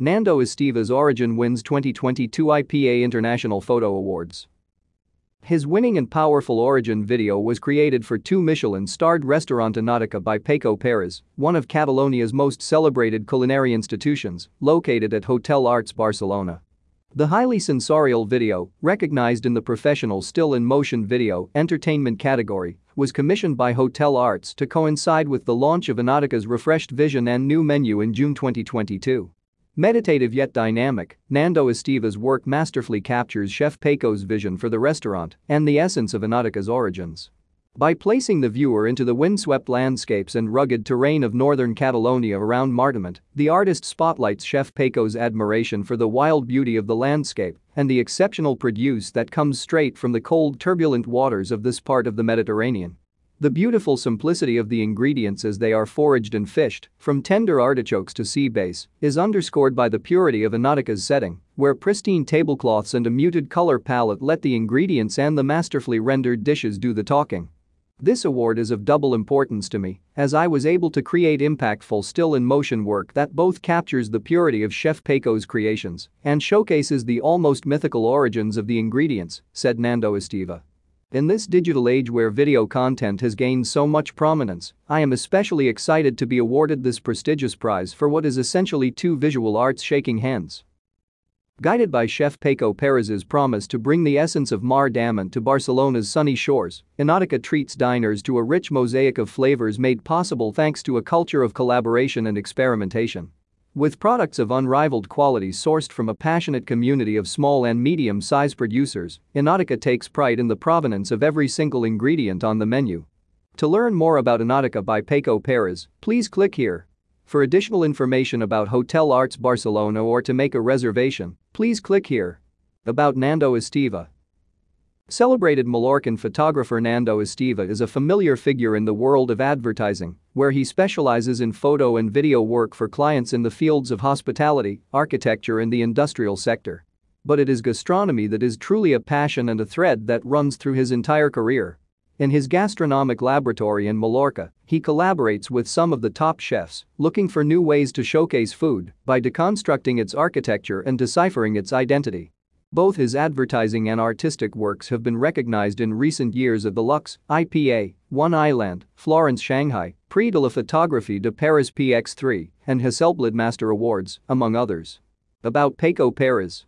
Nando Esteva's Origin wins 2022 IPA International Photo Awards. His winning and powerful origin video was created for two Michelin-starred restaurant Enoteca by Paco Perez, one of Catalonia's most celebrated culinary institutions, located at Hotel Arts Barcelona. The highly sensorial video, recognized in the professional still-in-motion video entertainment category, was commissioned by Hotel Arts to coincide with the launch of Enoteca's refreshed vision and new menu in June 2022. Meditative yet dynamic, Nando Esteva's work masterfully captures Chef Paco's vision for the restaurant and the essence of Enoteca's origins. By placing the viewer into the windswept landscapes and rugged terrain of northern Catalonia around Mar d'Amunt, the artist spotlights Chef Paco's admiration for the wild beauty of the landscape and the exceptional produce that comes straight from the cold turbulent waters of this part of the Mediterranean. The beautiful simplicity of the ingredients as they are foraged and fished, from tender artichokes to sea bass, is underscored by the purity of Enoteca's setting, where pristine tablecloths and a muted color palette let the ingredients and the masterfully rendered dishes do the talking. This award is of double importance to me, as I was able to create impactful still-in-motion work that both captures the purity of Chef Paco's creations and showcases the almost mythical origins of the ingredients, said Nando Esteva. In this digital age where video content has gained so much prominence, I am especially excited to be awarded this prestigious prize for what is essentially two visual arts shaking hands. Guided by chef Paco Perez's promise to bring the essence of Mar d'Amunt to Barcelona's sunny shores, Enoteca treats diners to a rich mosaic of flavors made possible thanks to a culture of collaboration and experimentation. With products of unrivaled quality sourced from a passionate community of small and medium-sized producers, Enoteca takes pride in the provenance of every single ingredient on the menu. To learn more about Enoteca by Paco Perez, please click here. For additional information about Hotel Arts Barcelona or to make a reservation, please click here. About Nando Esteva Celebrated Mallorcan photographer Nando Esteva is a familiar figure in the world of advertising, where he specializes in photo and video work for clients in the fields of hospitality, architecture and the industrial sector. But it is gastronomy that is truly a passion and a thread that runs through his entire career. In his gastronomic laboratory in Mallorca, he collaborates with some of the top chefs, looking for new ways to showcase food by deconstructing its architecture and deciphering its identity. Both his advertising and artistic works have been recognized in recent years at the Lux, IPA, One Island, Florence Shanghai, Prix de la Photographie de Paris PX3, and Hasselblad Master Awards, among others. About Paco Perez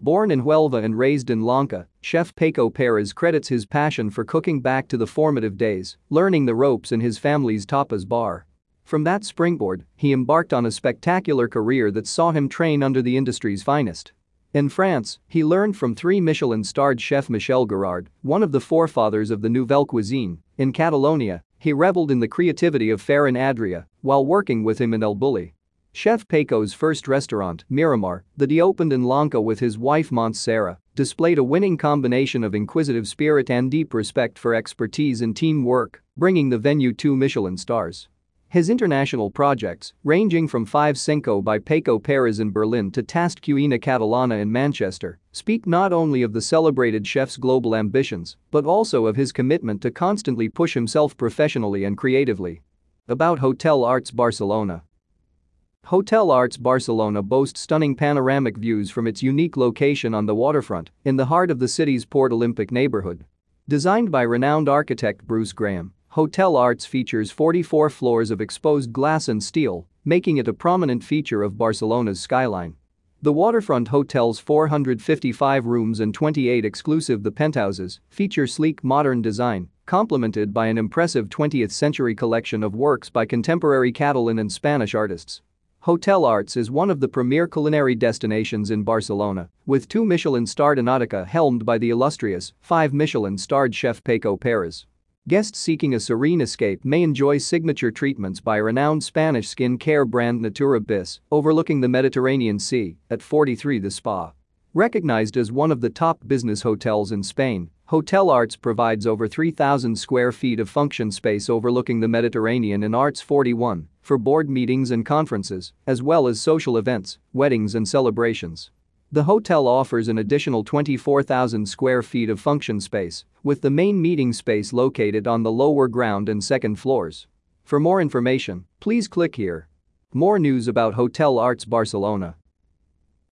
Born in Huelva and raised in Llançà, chef Paco Perez credits his passion for cooking back to the formative days, learning the ropes in his family's tapas bar. From that springboard, he embarked on a spectacular career that saw him train under the industry's finest. In France, he learned from three Michelin-starred chef Michel Guérard, one of the forefathers of the Nouvelle Cuisine. In Catalonia, he reveled in the creativity of Ferran Adrià while working with him in El Bulli. Chef Paco's first restaurant, Miramar, that he opened in Llançà with his wife Montserrat, displayed a winning combination of inquisitive spirit and deep respect for expertise and teamwork, bringing the venue two Michelin stars. His international projects, ranging from Five Cinco by Paco Perez in Berlin to Tast Cuina Catalana in Manchester, speak not only of the celebrated chef's global ambitions, but also of his commitment to constantly push himself professionally and creatively. About Hotel Arts Barcelona Hotel Arts Barcelona boasts stunning panoramic views from its unique location on the waterfront in the heart of the city's Port Olympic neighborhood. Designed by renowned architect Bruce Graham, Hotel Arts features 44 floors of exposed glass and steel, making it a prominent feature of Barcelona's skyline. The waterfront hotel's 455 rooms and 28 exclusive the penthouses feature sleek modern design, complemented by an impressive 20th century collection of works by contemporary Catalan and Spanish artists. Hotel Arts is one of the premier culinary destinations in Barcelona, with two Michelin-starred Enoteca helmed by the illustrious, five Michelin-starred chef Paco Perez. Guests seeking a serene escape may enjoy signature treatments by renowned Spanish skin care brand Natura Bissé, overlooking the Mediterranean Sea, at 43 The Spa. Recognized as one of the top business hotels in Spain, Hotel Arts provides over 3,000 square feet of function space overlooking the Mediterranean in Arts 41 for board meetings and conferences, as well as social events, weddings and celebrations. The hotel offers an additional 24,000 square feet of function space, with the main meeting space located on the lower ground and second floors. For more information, please click here. More news about Hotel Arts Barcelona.